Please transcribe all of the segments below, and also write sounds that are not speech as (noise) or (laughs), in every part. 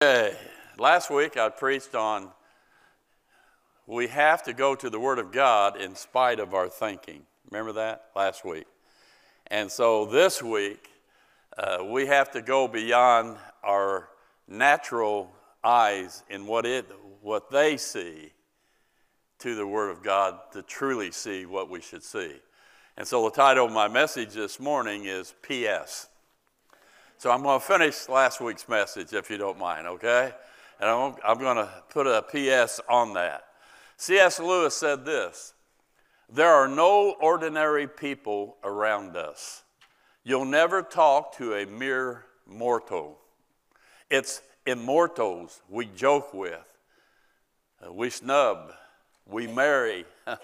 Okay. Last week I preached on we have to go to the Word of God in spite of our thinking. Remember that last week? And so this week uh, we have to go beyond our natural eyes in what, it, what they see to the Word of God to truly see what we should see. And so the title of my message this morning is P.S. So I'm going to finish last week's message, if you don't mind, okay? And I'm, I'm going to put a P.S. on that. C.S. Lewis said this There are no ordinary people around us. You'll never talk to a mere mortal. It's immortals we joke with, we snub, we marry. (laughs)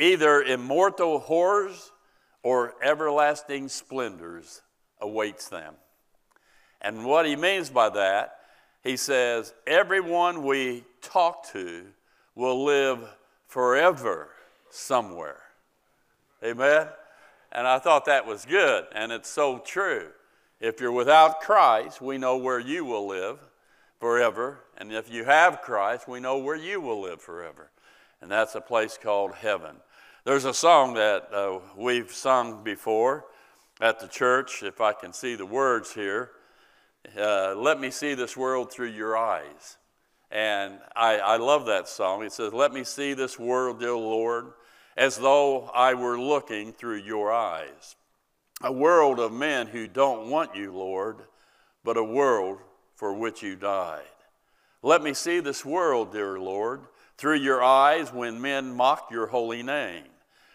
Either immortal horrors or everlasting splendors awaits them. And what he means by that, he says, everyone we talk to will live forever somewhere. Amen? And I thought that was good, and it's so true. If you're without Christ, we know where you will live forever. And if you have Christ, we know where you will live forever. And that's a place called heaven. There's a song that uh, we've sung before at the church, if I can see the words here. Uh, Let me see this world through your eyes. And I, I love that song. It says, Let me see this world, dear Lord, as though I were looking through your eyes. A world of men who don't want you, Lord, but a world for which you died. Let me see this world, dear Lord, through your eyes when men mock your holy name.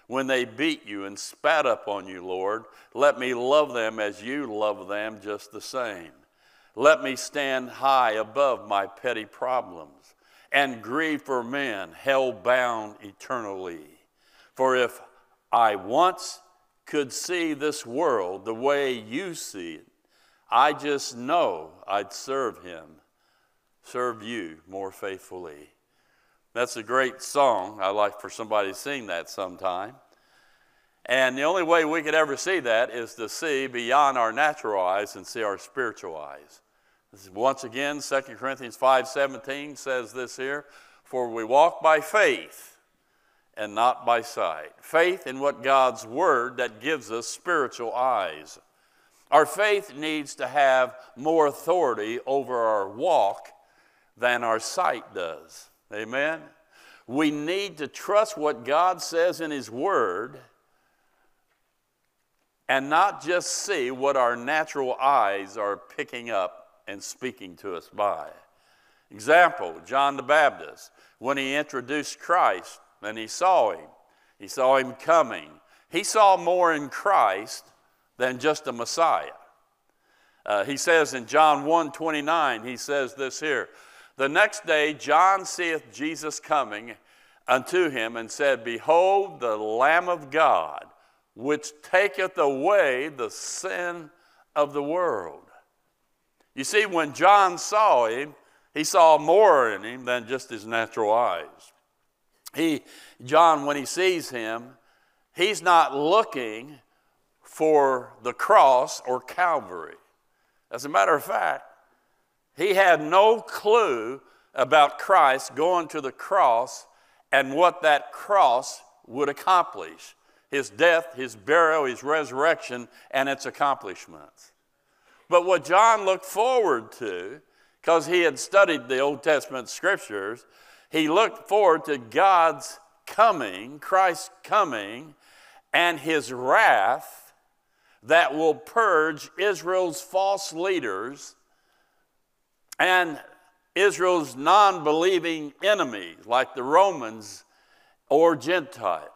When they beat you and spat upon you, Lord, let me love them as you love them just the same. Let me stand high above my petty problems and grieve for men hell bound eternally. For if I once could see this world the way you see it, I just know I'd serve him, serve you more faithfully. That's a great song. I'd like for somebody to sing that sometime. And the only way we could ever see that is to see beyond our natural eyes and see our spiritual eyes. Once again, 2 Corinthians 5:17 says this here, for we walk by faith and not by sight. Faith in what God's word that gives us spiritual eyes. Our faith needs to have more authority over our walk than our sight does. Amen. We need to trust what God says in his word and not just see what our natural eyes are picking up and speaking to us by. Example John the Baptist, when he introduced Christ and he saw him, he saw him coming. He saw more in Christ than just a Messiah. Uh, he says in John 1 29, he says this here The next day John seeth Jesus coming unto him and said, Behold, the Lamb of God, which taketh away the sin of the world. You see, when John saw him, he saw more in him than just his natural eyes. He, John, when he sees him, he's not looking for the cross or Calvary. As a matter of fact, he had no clue about Christ going to the cross and what that cross would accomplish his death, his burial, his resurrection, and its accomplishments. But what John looked forward to, because he had studied the Old Testament scriptures, he looked forward to God's coming, Christ's coming, and his wrath that will purge Israel's false leaders and Israel's non believing enemies, like the Romans or Gentiles.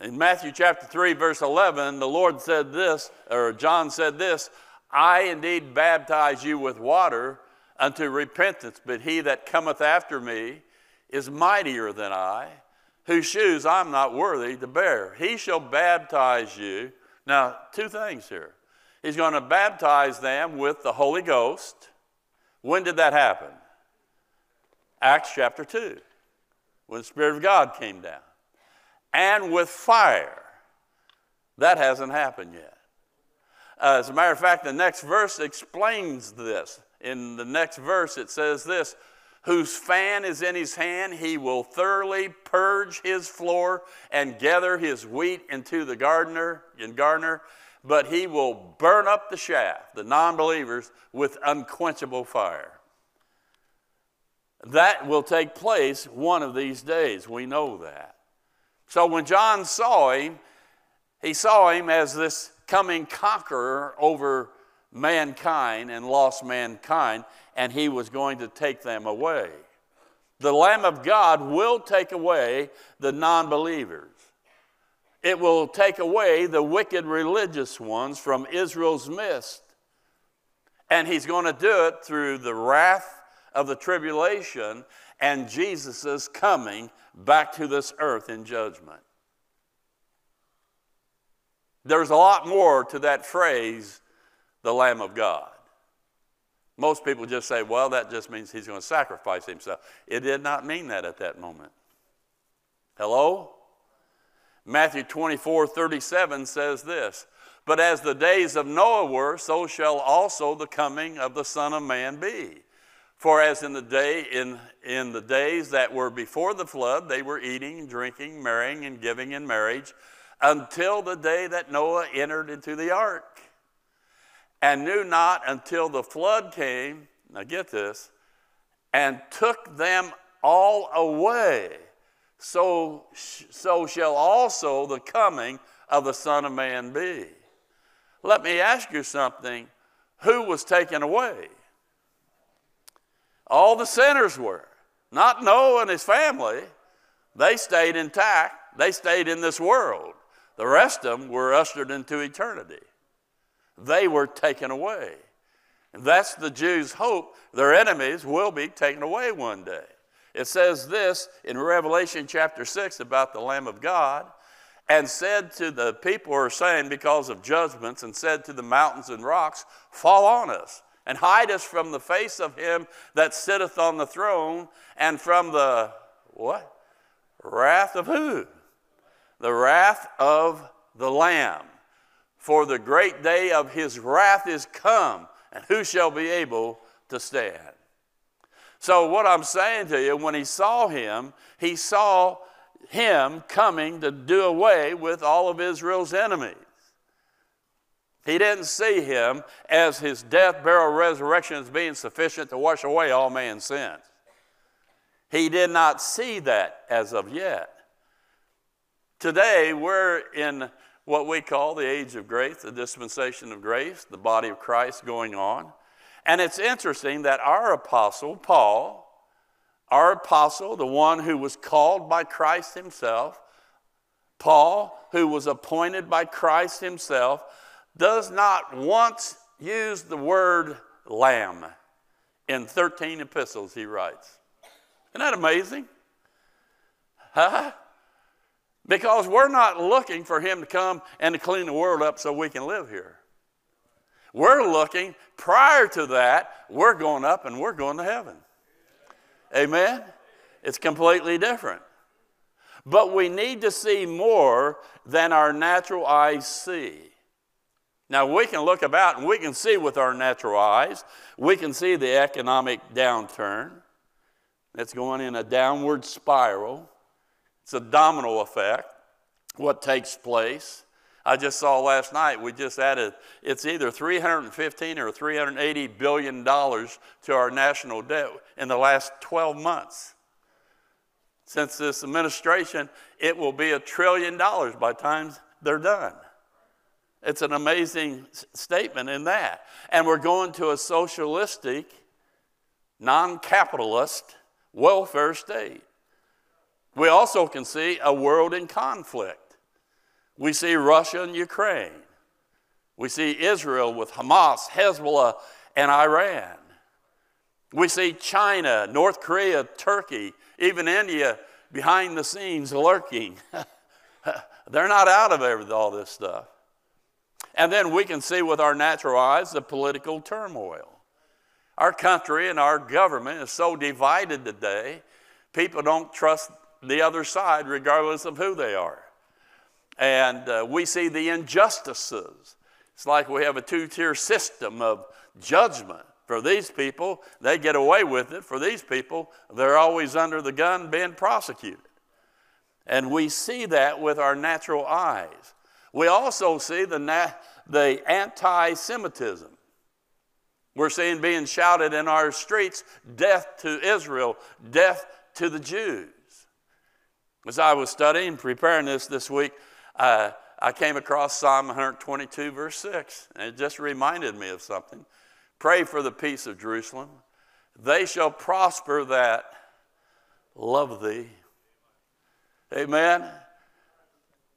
In Matthew chapter 3, verse 11, the Lord said this, or John said this I indeed baptize you with water unto repentance, but he that cometh after me is mightier than I, whose shoes I'm not worthy to bear. He shall baptize you. Now, two things here. He's going to baptize them with the Holy Ghost. When did that happen? Acts chapter 2, when the Spirit of God came down. And with fire. That hasn't happened yet. Uh, as a matter of fact, the next verse explains this. In the next verse, it says this Whose fan is in his hand, he will thoroughly purge his floor and gather his wheat into the gardener, in gardener, but he will burn up the shaft, the non believers, with unquenchable fire. That will take place one of these days. We know that. So when John saw him, he saw him as this coming conqueror over mankind and lost mankind, and he was going to take them away. The Lamb of God will take away the non believers. It will take away the wicked religious ones from Israel's midst. And he's going to do it through the wrath of the tribulation and Jesus' coming back to this earth in judgment. There's a lot more to that phrase, the Lamb of God. Most people just say, well, that just means he's going to sacrifice himself. It did not mean that at that moment. Hello? Matthew 24 37 says this But as the days of Noah were, so shall also the coming of the Son of Man be. For as in the day in, in the days that were before the flood, they were eating, and drinking, marrying, and giving in marriage until the day that Noah entered into the ark, and knew not until the flood came, now get this, and took them all away. So, so shall also the coming of the Son of Man be. Let me ask you something. Who was taken away? All the sinners were. Not Noah and his family. They stayed intact. They stayed in this world. The rest of them were ushered into eternity. They were taken away. And that's the Jews' hope. Their enemies will be taken away one day. It says this in Revelation chapter 6 about the Lamb of God and said to the people who are saying because of judgments, and said to the mountains and rocks, Fall on us and hide us from the face of him that sitteth on the throne and from the what? Wrath of who? The wrath of the Lamb. For the great day of his wrath is come, and who shall be able to stand? So, what I'm saying to you, when he saw him, he saw him coming to do away with all of Israel's enemies. He didn't see him as his death, burial, resurrection as being sufficient to wash away all man's sins. He did not see that as of yet. Today, we're in what we call the age of grace, the dispensation of grace, the body of Christ going on. And it's interesting that our apostle, Paul, our apostle, the one who was called by Christ himself, Paul, who was appointed by Christ himself, does not once use the word lamb in 13 epistles he writes. Isn't that amazing? Huh? Because we're not looking for Him to come and to clean the world up so we can live here. We're looking, prior to that, we're going up and we're going to heaven. Amen? It's completely different. But we need to see more than our natural eyes see. Now, we can look about and we can see with our natural eyes. We can see the economic downturn that's going in a downward spiral. It's a domino effect, what takes place. I just saw last night, we just added, it's either 315 or 380 billion dollars to our national debt in the last 12 months. Since this administration, it will be a trillion dollars by the time they're done. It's an amazing statement in that. And we're going to a socialistic, non capitalist welfare state. We also can see a world in conflict. We see Russia and Ukraine. We see Israel with Hamas, Hezbollah, and Iran. We see China, North Korea, Turkey, even India behind the scenes lurking. (laughs) They're not out of all this stuff. And then we can see with our natural eyes the political turmoil. Our country and our government is so divided today, people don't trust the other side, regardless of who they are. And uh, we see the injustices It's like we have a two tier system of judgment. For these people, they get away with it. For these people, they're always under the gun being prosecuted. And we see that with our natural eyes. We also see the, na- the anti Semitism. We're seeing being shouted in our streets death to Israel, death to the Jews. As I was studying, preparing this this week, uh, I came across Psalm 122, verse 6, and it just reminded me of something. Pray for the peace of Jerusalem. They shall prosper that love thee. Amen.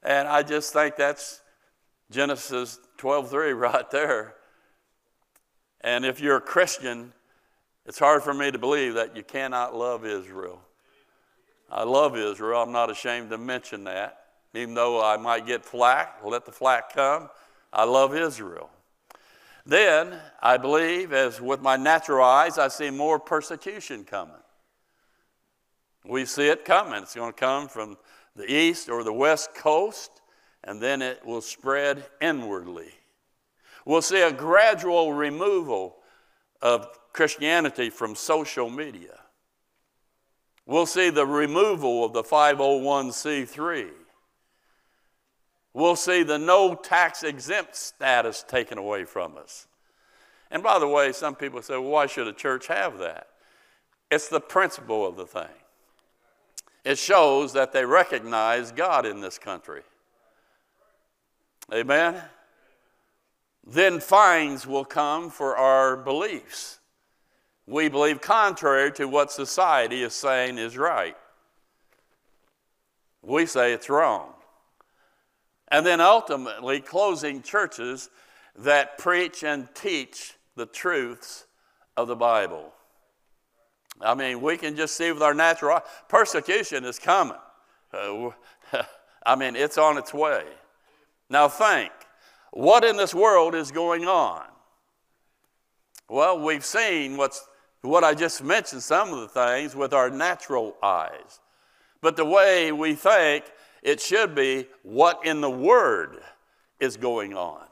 And I just think that's Genesis 12:3 (laughs) right there. And if you're a Christian, it's hard for me to believe that you cannot love Israel. I love Israel. I'm not ashamed to mention that. Even though I might get flack, let the flack come. I love Israel. Then I believe, as with my natural eyes, I see more persecution coming. We see it coming. It's going to come from the east or the west coast, and then it will spread inwardly. We'll see a gradual removal of Christianity from social media. We'll see the removal of the 501c3. We'll see the no tax exempt status taken away from us. And by the way, some people say, well, why should a church have that? It's the principle of the thing. It shows that they recognize God in this country. Amen? Then fines will come for our beliefs. We believe contrary to what society is saying is right. We say it's wrong. And then ultimately, closing churches that preach and teach the truths of the Bible. I mean, we can just see with our natural persecution is coming. Uh, (laughs) I mean, it's on its way. Now, think what in this world is going on? Well, we've seen what's, what I just mentioned, some of the things with our natural eyes. But the way we think, it should be what in the Word is going on.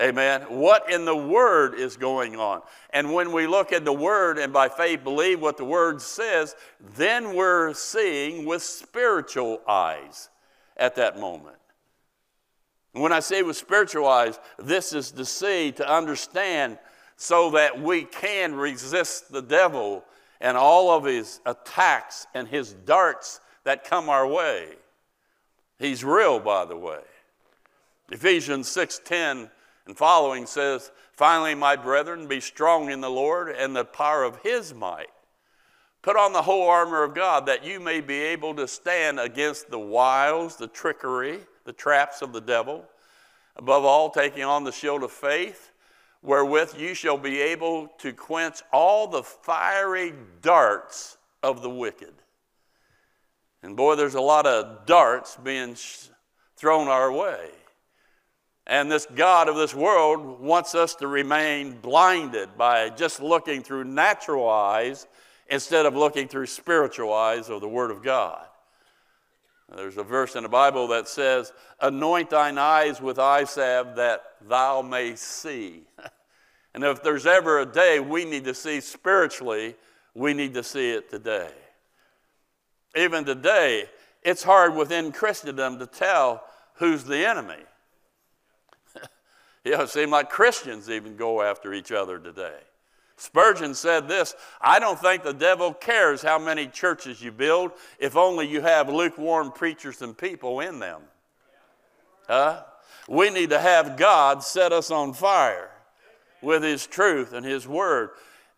Amen. What in the Word is going on? And when we look at the Word and by faith believe what the Word says, then we're seeing with spiritual eyes at that moment. When I say with spiritual eyes, this is to see, to understand, so that we can resist the devil and all of his attacks and his darts that come our way. He's real, by the way. Ephesians 6:10 and following says, Finally, my brethren, be strong in the Lord and the power of his might. Put on the whole armor of God that you may be able to stand against the wiles, the trickery, the traps of the devil. Above all, taking on the shield of faith, wherewith you shall be able to quench all the fiery darts of the wicked. And boy, there's a lot of darts being thrown our way. And this God of this world wants us to remain blinded by just looking through natural eyes instead of looking through spiritual eyes of the Word of God. There's a verse in the Bible that says, Anoint thine eyes with eye salve that thou may see. (laughs) and if there's ever a day we need to see spiritually, we need to see it today. Even today, it's hard within Christendom to tell who's the enemy. (laughs) You know, it seems like Christians even go after each other today. Spurgeon said this I don't think the devil cares how many churches you build if only you have lukewarm preachers and people in them. Huh? We need to have God set us on fire with His truth and His word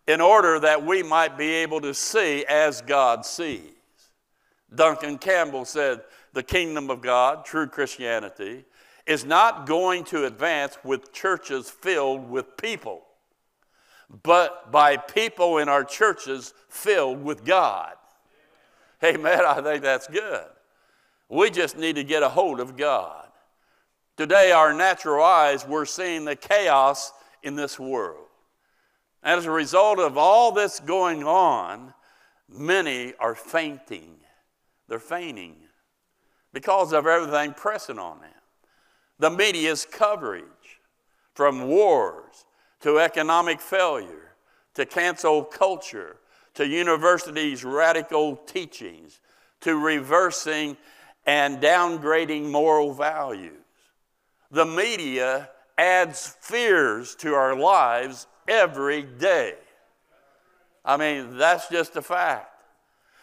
in order that we might be able to see as God sees. Duncan Campbell said, The kingdom of God, true Christianity, is not going to advance with churches filled with people, but by people in our churches filled with God. Hey, Amen. I think that's good. We just need to get a hold of God. Today, our natural eyes, we're seeing the chaos in this world. And as a result of all this going on, many are fainting. They're fainting because of everything pressing on them the media's coverage. from wars to economic failure to cancel culture to universities' radical teachings to reversing and downgrading moral values. The media adds fears to our lives every day. I mean, that's just a fact.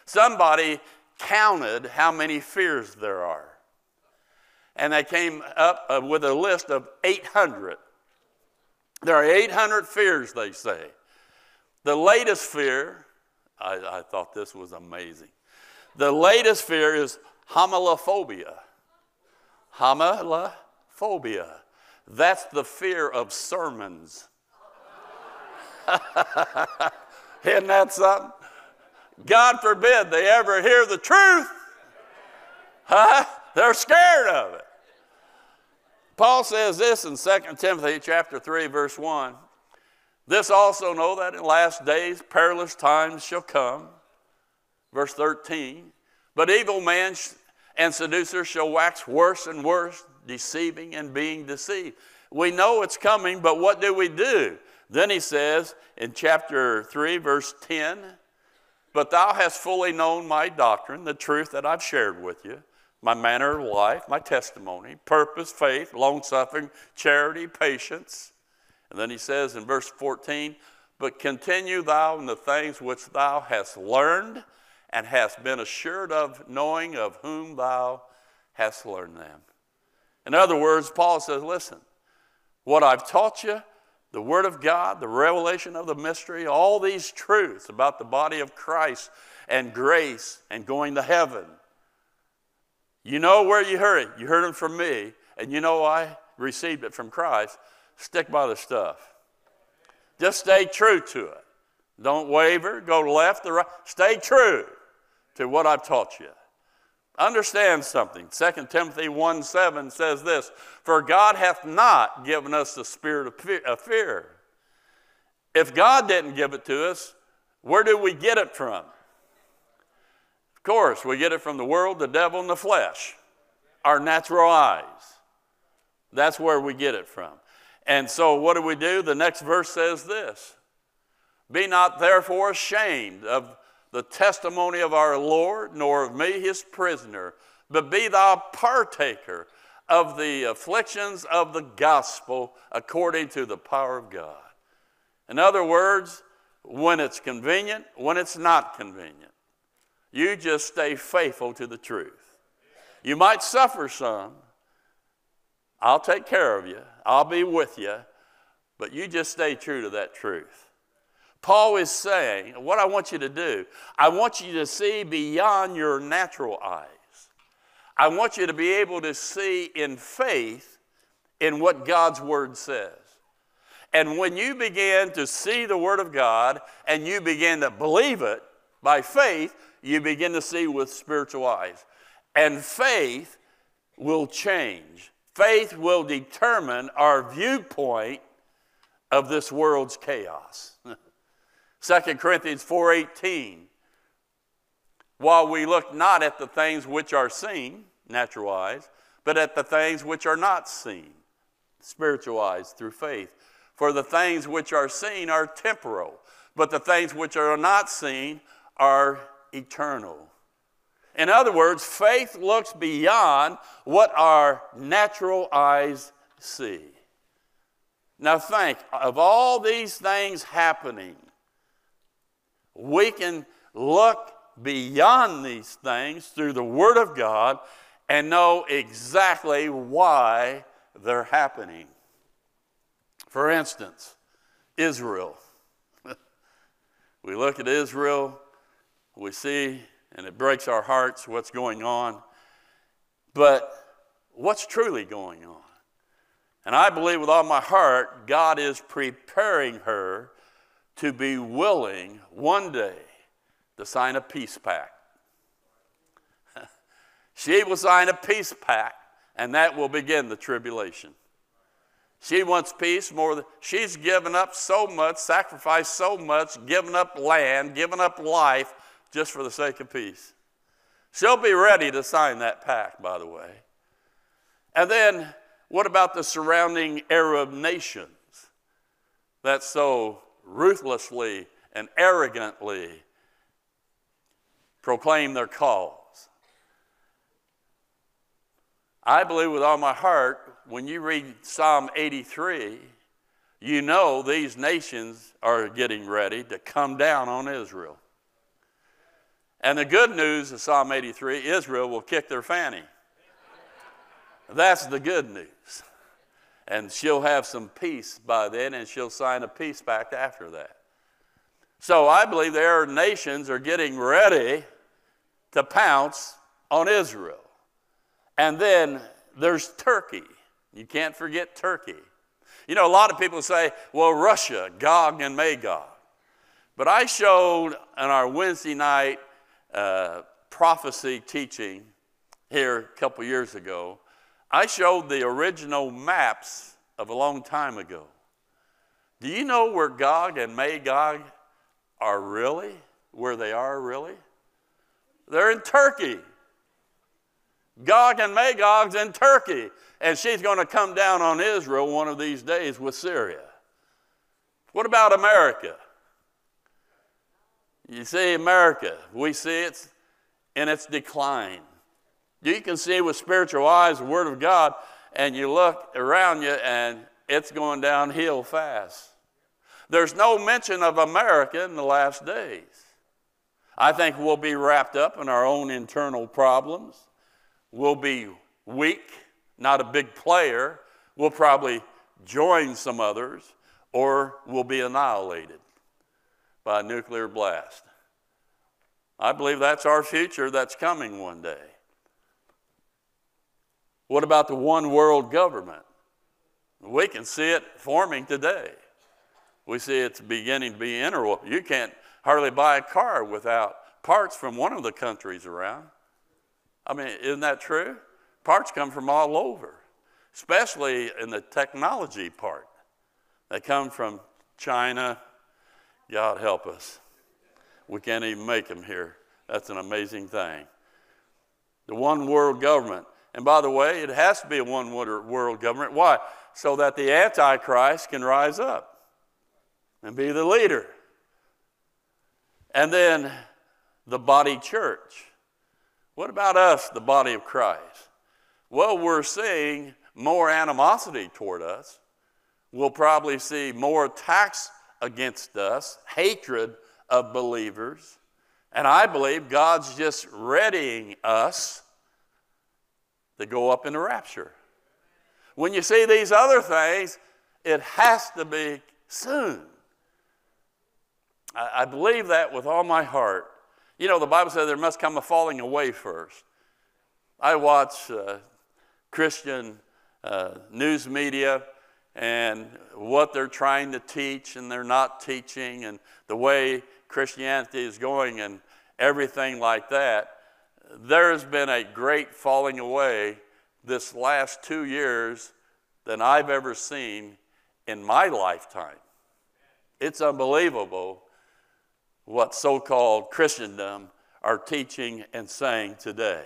Somebody counted how many fears there are. And they came up uh, with a list of 800. There are 800 fears, they say. The latest fear, I, I thought this was amazing. The latest fear is homilophobia. Homilophobia. That's the fear of sermons. (laughs) Isn't that something? God forbid they ever hear the truth. Huh? They're scared of it. Paul says this in 2 Timothy chapter 3 verse 1. This also know that in last days perilous times shall come. Verse 13. But evil men and seducers shall wax worse and worse, deceiving and being deceived. We know it's coming, but what do we do? Then he says in chapter 3, verse 10 But thou hast fully known my doctrine, the truth that I've shared with you, my manner of life, my testimony, purpose, faith, long suffering, charity, patience. And then he says in verse 14, But continue thou in the things which thou hast learned and hast been assured of, knowing of whom thou hast learned them. In other words, Paul says, Listen, what I've taught you, the Word of God, the revelation of the mystery, all these truths about the body of Christ and grace and going to heaven. You know where you heard it. You heard it from me, and you know I received it from Christ. Stick by the stuff. Just stay true to it. Don't waver, go left or right. Stay true to what I've taught you. Understand something. 2 Timothy 1 7 says this For God hath not given us the spirit of fear. If God didn't give it to us, where do we get it from? Course, we get it from the world, the devil, and the flesh, our natural eyes. That's where we get it from. And so, what do we do? The next verse says this Be not therefore ashamed of the testimony of our Lord, nor of me his prisoner, but be thou partaker of the afflictions of the gospel according to the power of God. In other words, when it's convenient, when it's not convenient, you just stay faithful to the truth. You might suffer some. I'll take care of you, I'll be with you, but you just stay true to that truth. Paul is saying, what I want you to do, I want you to see beyond your natural eyes. I want you to be able to see in faith in what God's Word says. And when you begin to see the Word of God and you begin to believe it by faith, you begin to see with spiritual eyes. And faith will change. Faith will determine our viewpoint of this world's chaos. (laughs) 2 Corinthians 4:18 While we look not at the things which are seen, natural eyes, but at the things which are not seen, spiritual eyes through faith. For the things which are seen are temporal, but the things which are not seen are eternal. In other words, faith looks beyond what our natural eyes see. Now, think of all these things happening we can look beyond these things through the Word of God and know exactly why they're happening. For instance, Israel. (laughs) we look at Israel, we see, and it breaks our hearts what's going on. But what's truly going on? And I believe with all my heart, God is preparing her to be willing one day to sign a peace pact. (laughs) she will sign a peace pact, and that will begin the tribulation. She wants peace more than she's given up so much, sacrificed so much, given up land, given up life just for the sake of peace. She'll be ready to sign that pact, by the way. And then What about the surrounding Arab nations that so ruthlessly and arrogantly proclaim their cause? I believe with all my heart, when you read Psalm 83, you know these nations are getting ready to come down on Israel. And the good news of Psalm 83 Israel will kick their fanny. That's the good news. And she'll have some peace by then, and she'll sign a peace pact after that. So I believe there are nations are getting ready to pounce on Israel. And then there's Turkey. You can't forget Turkey. You know, a lot of people say, well, Russia, Gog and Magog. But I showed on our Wednesday night uh, prophecy teaching here a couple years ago, I showed the original maps of a long time ago. Do you know where Gog and Magog are really? Where they are really? They're in Turkey. Gog and Magog's in Turkey, and she's going to come down on Israel one of these days with Syria. What about America? You see, America, we see it in its decline. You can see with spiritual eyes the Word of God, and you look around you, and it's going downhill fast. There's no mention of America in the last days. I think we'll be wrapped up in our own internal problems. We'll be weak, not a big player. We'll probably join some others, or we'll be annihilated by a nuclear blast. I believe that's our future that's coming one day. What about the one world government? We can see it forming today. We see it's beginning to be integral. You can't hardly buy a car without parts from one of the countries around. I mean, isn't that true? Parts come from all over, especially in the technology part. They come from China, God help us. We can't even make them here. That's an amazing thing. The one world government. And by the way, it has to be a one world government. Why? So that the Antichrist can rise up and be the leader. And then the body church. What about us, the body of Christ? Well, we're seeing more animosity toward us. We'll probably see more attacks against us, hatred of believers. And I believe God's just readying us to go up in the rapture. When you see these other things, it has to be soon. I, I believe that with all my heart. You know, the Bible says there must come a falling away first. I watch uh, Christian uh, news media and what they're trying to teach and they're not teaching and the way Christianity is going and everything like that, there's been a great falling away this last two years than I've ever seen in my lifetime. It's unbelievable what so called Christendom are teaching and saying today.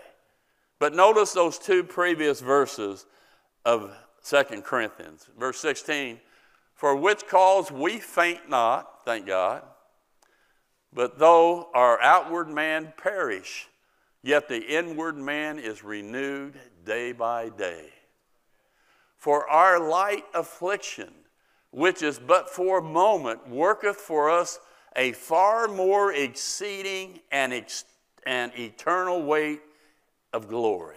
But notice those two previous verses of Second Corinthians. Verse 16, for which cause we faint not, thank God, but though our outward man perish, yet the inward man is renewed day by day. For our light affliction, which is but for a moment, worketh for us a far more exceeding and, ex- and eternal weight of glory.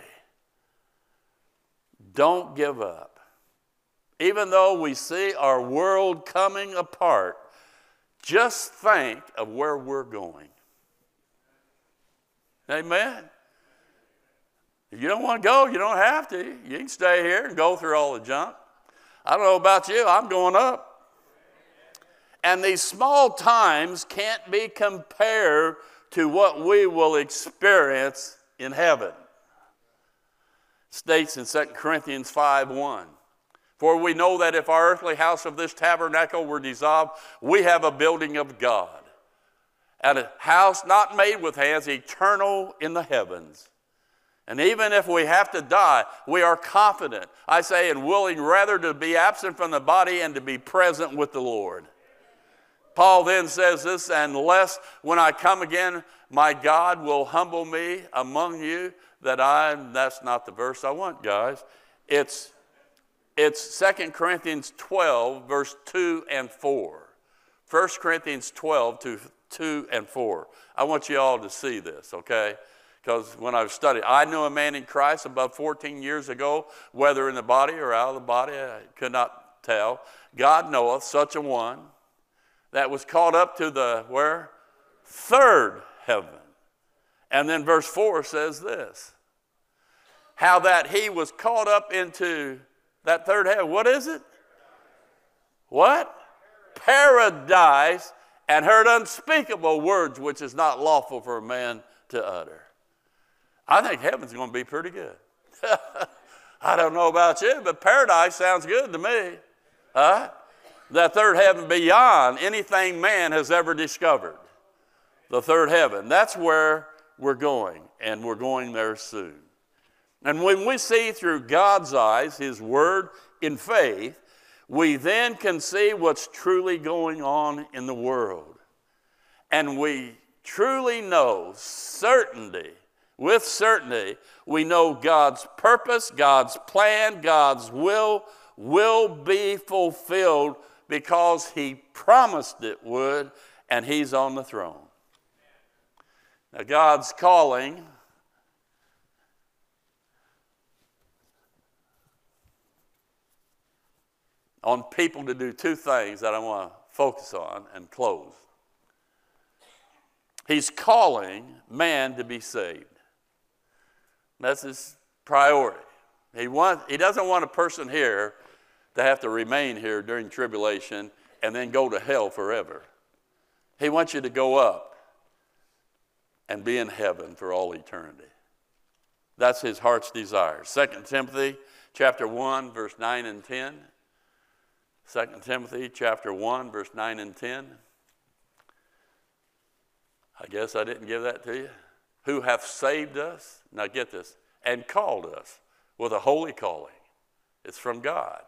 Don't give up. Even though we see our world coming apart, just think of where we're going. Amen. If you don't want to go, you don't have to. You can stay here and go through all the junk. I don't know about you, I'm going up. And these small times can't be compared to what we will experience in heaven. States in 2 Corinthians 5 1. For we know that if our earthly house of this tabernacle were dissolved, we have a building of God, and a house not made with hands, eternal in the heavens. And even if we have to die, we are confident, I say, and willing rather to be absent from the body and to be present with the Lord. Paul then says this, unless when I come again, my God will humble me among you, that I, that's not the verse I want, guys. It's, it's 2 Corinthians 12, verse 2 and 4. 1 Corinthians 12, to 2 and 4. I want you all to see this, okay? Because when I was studying, I knew a man in Christ about 14 years ago, whether in the body or out of the body, I could not tell. God knoweth such a one that was caught up to the where? Third heaven. And then verse 4 says this how that he was caught up into that third heaven. What is it? What? Paradise and heard unspeakable words which is not lawful for a man to utter. I think heaven's going to be pretty good. (laughs) I don't know about you, but paradise sounds good to me. Huh? That third heaven beyond anything man has ever discovered. The third heaven. That's where we're going, and we're going there soon. And when we see through God's eyes, His Word in faith, we then can see what's truly going on in the world. And we truly know certainty, with certainty, we know God's purpose, God's plan, God's will will be fulfilled because He promised it would, and He's on the throne. Now, God's calling on people to do two things that I want to focus on and close. He's calling man to be saved. That's his priority. He, want, he doesn't want a person here to have to remain here during tribulation and then go to hell forever. He wants you to go up and be in heaven for all eternity. That's his heart's desire. 2 Timothy chapter 1 verse 9 and 10. 2 Timothy chapter 1, verse 9 and 10. I guess I didn't give that to you. Who hath saved us, now get this, and called us with a holy calling. It's from God.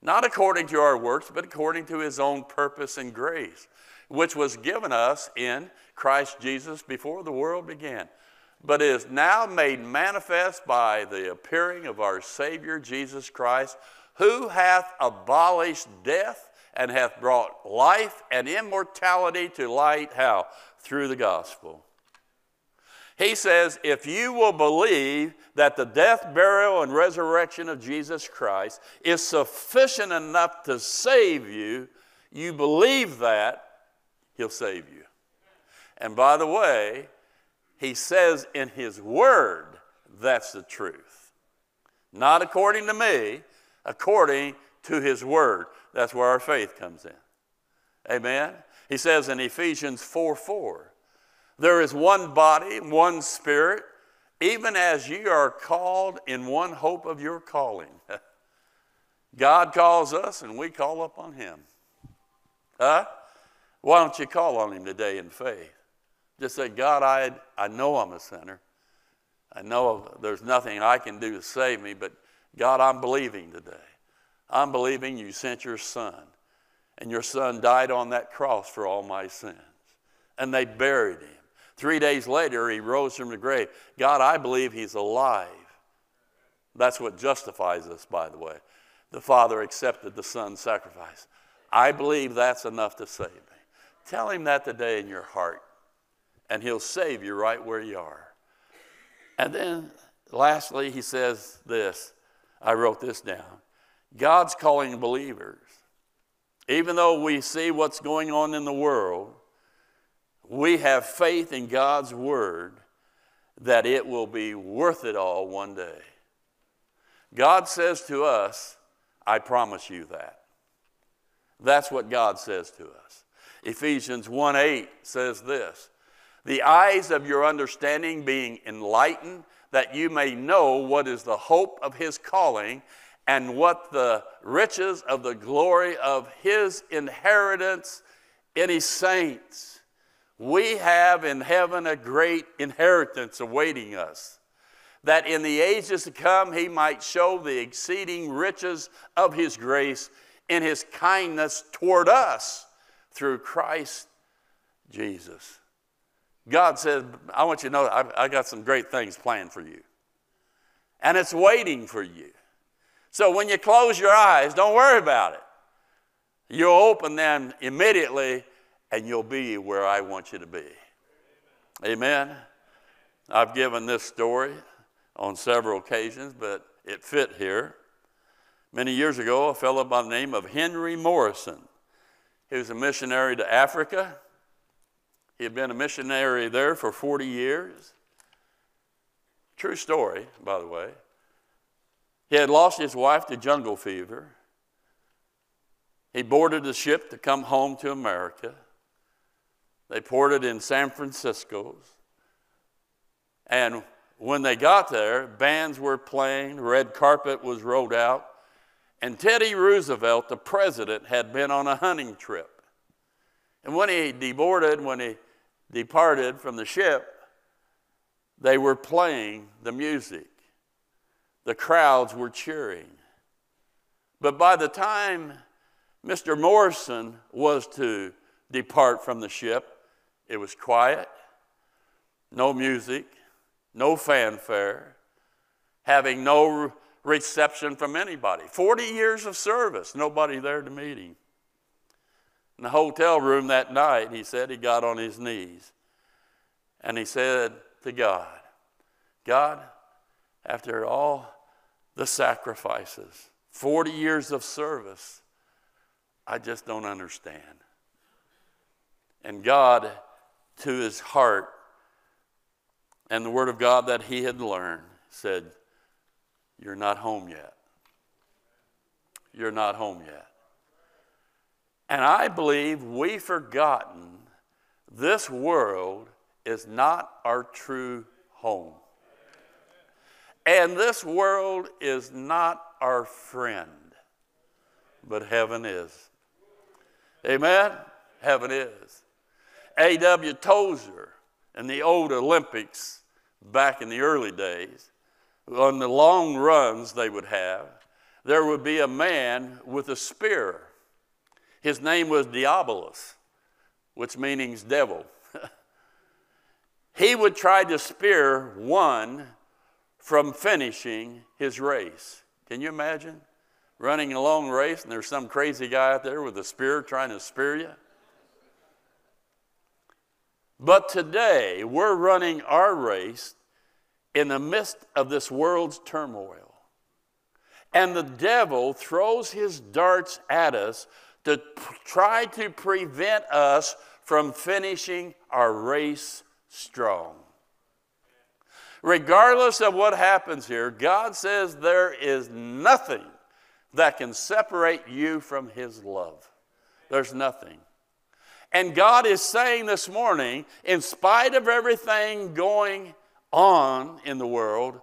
Not according to our works, but according to his own purpose and grace, which was given us in Christ Jesus before the world began, but is now made manifest by the appearing of our Savior Jesus Christ who hath abolished death and hath brought life and immortality to light? How? Through the gospel. He says, if you will believe that the death, burial, and resurrection of Jesus Christ is sufficient enough to save you, you believe that, He'll save you. And by the way, He says in His Word, that's the truth. Not according to me, according to his word. That's where our faith comes in. Amen. He says in Ephesians 4 4, there is one body, one spirit, even as ye are called in one hope of your calling. (laughs) God calls us and we call upon him. Huh? Why don't you call on him today in faith? Just say, God, I, I know I'm a sinner. I know there's nothing I can do to save me, but God, I'm believing today. I'm believing you sent your son, and your son died on that cross for all my sins. And they buried him. Three days later, he rose from the grave. God, I believe he's alive. That's what justifies us, by the way. The Father accepted the Son's sacrifice. I believe that's enough to save me. Tell him that today in your heart, and he'll save you right where you are. And then, lastly, he says this I wrote this down. God's calling believers. Even though we see what's going on in the world, we have faith in God's word that it will be worth it all one day. God says to us, I promise you that. That's what God says to us. Ephesians 1 8 says this The eyes of your understanding being enlightened, that you may know what is the hope of his calling and what the riches of the glory of his inheritance in his saints. We have in heaven a great inheritance awaiting us. that in the ages to come he might show the exceeding riches of his grace in his kindness toward us through Christ Jesus. God said, I want you to know I, I got some great things planned for you. And it's waiting for you. So when you close your eyes, don't worry about it. You'll open them immediately and you'll be where I want you to be. Amen. I've given this story on several occasions, but it fit here. Many years ago, a fellow by the name of Henry Morrison, he was a missionary to Africa. He had been a missionary there for 40 years. True story, by the way. He had lost his wife to jungle fever. He boarded the ship to come home to America. They ported in San Francisco. And when they got there, bands were playing, red carpet was rolled out, and Teddy Roosevelt, the president, had been on a hunting trip. And when he deboarded, when he departed from the ship, they were playing the music. The crowds were cheering. But by the time Mr. Morrison was to depart from the ship, it was quiet, no music, no fanfare, having no reception from anybody. 40 years of service, nobody there to meet him. In the hotel room that night, he said he got on his knees and he said to God, God, after all the sacrifices, 40 years of service, I just don't understand. And God, to his heart, and the Word of God that he had learned said, You're not home yet. You're not home yet. And I believe we've forgotten this world is not our true home. And this world is not our friend, but heaven is. Amen? Heaven is. A.W. Tozer in the old Olympics back in the early days, on the long runs they would have, there would be a man with a spear. His name was Diabolus, which means devil. (laughs) he would try to spear one from finishing his race. Can you imagine? Running a long race and there's some crazy guy out there with a spear trying to spear you? But today, we're running our race in the midst of this world's turmoil. And the devil throws his darts at us to try to prevent us from finishing our race strong. Regardless of what happens here, God says there is nothing that can separate you from his love. There's nothing. And God is saying this morning, in spite of everything going on in the world,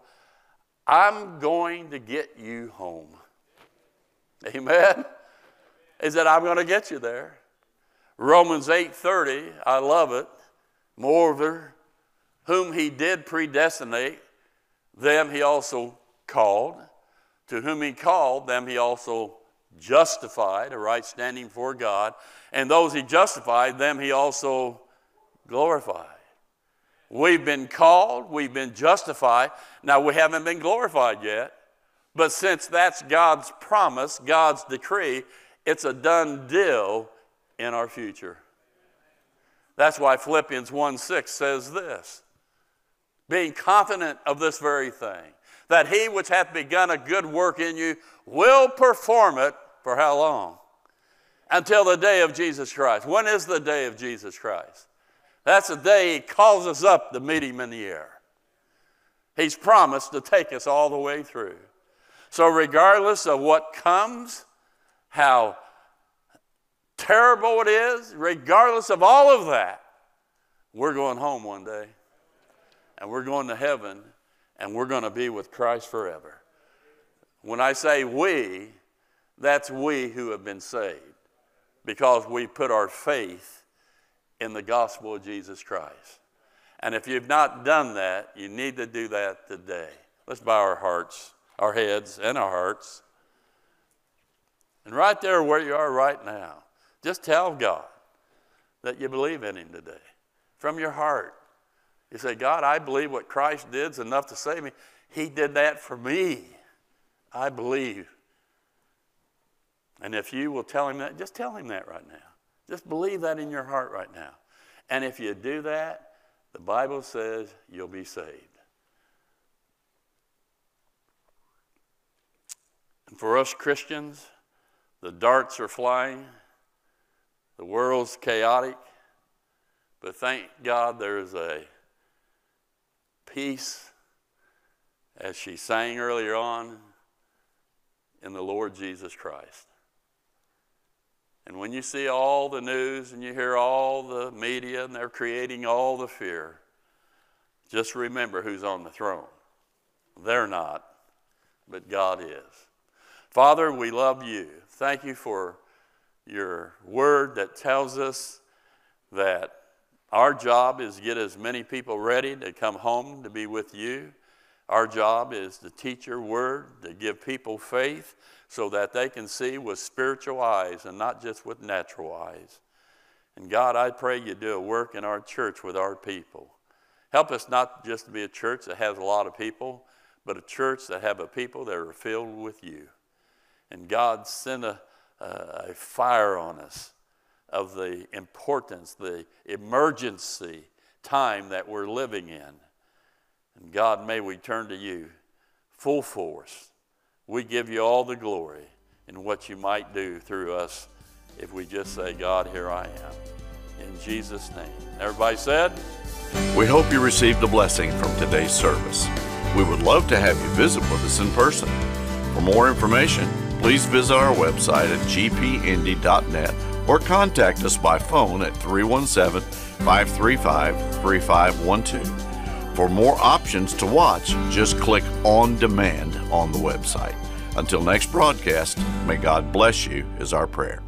I'm going to get you home. Amen. Is that I'm going to get you there. Romans 8:30, I love it. Moreover, whom he did predestinate, them he also called. To whom he called, them he also justified, a right standing for God. And those he justified, them he also glorified. We've been called, we've been justified. Now, we haven't been glorified yet, but since that's God's promise, God's decree, it's a done deal in our future. That's why Philippians 1 6 says this being confident of this very thing, that he which hath begun a good work in you will perform it for how long? Until the day of Jesus Christ. When is the day of Jesus Christ? That's the day He calls us up to meet Him in the air. He's promised to take us all the way through. So, regardless of what comes, how terrible it is, regardless of all of that, we're going home one day. And we're going to heaven, and we're going to be with Christ forever. When I say we, that's we who have been saved because we put our faith in the gospel of Jesus Christ. And if you've not done that, you need to do that today. Let's bow our hearts, our heads, and our hearts. And right there where you are right now, just tell God that you believe in Him today from your heart. You say, God, I believe what Christ did is enough to save me. He did that for me. I believe. And if you will tell Him that, just tell Him that right now. Just believe that in your heart right now. And if you do that, the Bible says you'll be saved. And for us Christians, the darts are flying, the world's chaotic, but thank God there's a peace, as she sang earlier on, in the Lord Jesus Christ. And when you see all the news and you hear all the media and they're creating all the fear, just remember who's on the throne. They're not, but God is. Father, we love you. Thank you for your word that tells us that our job is get as many people ready to come home to be with you. Our job is to teach your word, to give people faith so that they can see with spiritual eyes and not just with natural eyes. And God, I pray you do a work in our church with our people. Help us not just to be a church that has a lot of people, but a church that have a people that are filled with you. And God, send a, a fire on us of the importance, the emergency time that we're living in. And God, may we turn to you full force. We give you all the glory in what you might do through us if we just say, God, here I am. In Jesus' name. Everybody said? We hope you received a blessing from today's service. We would love to have you visit with us in person. For more information, please visit our website at gpindy.net or contact us by phone at 317 535 3512. For more options to watch, just click On Demand on the website. Until next broadcast, may God bless you, is our prayer.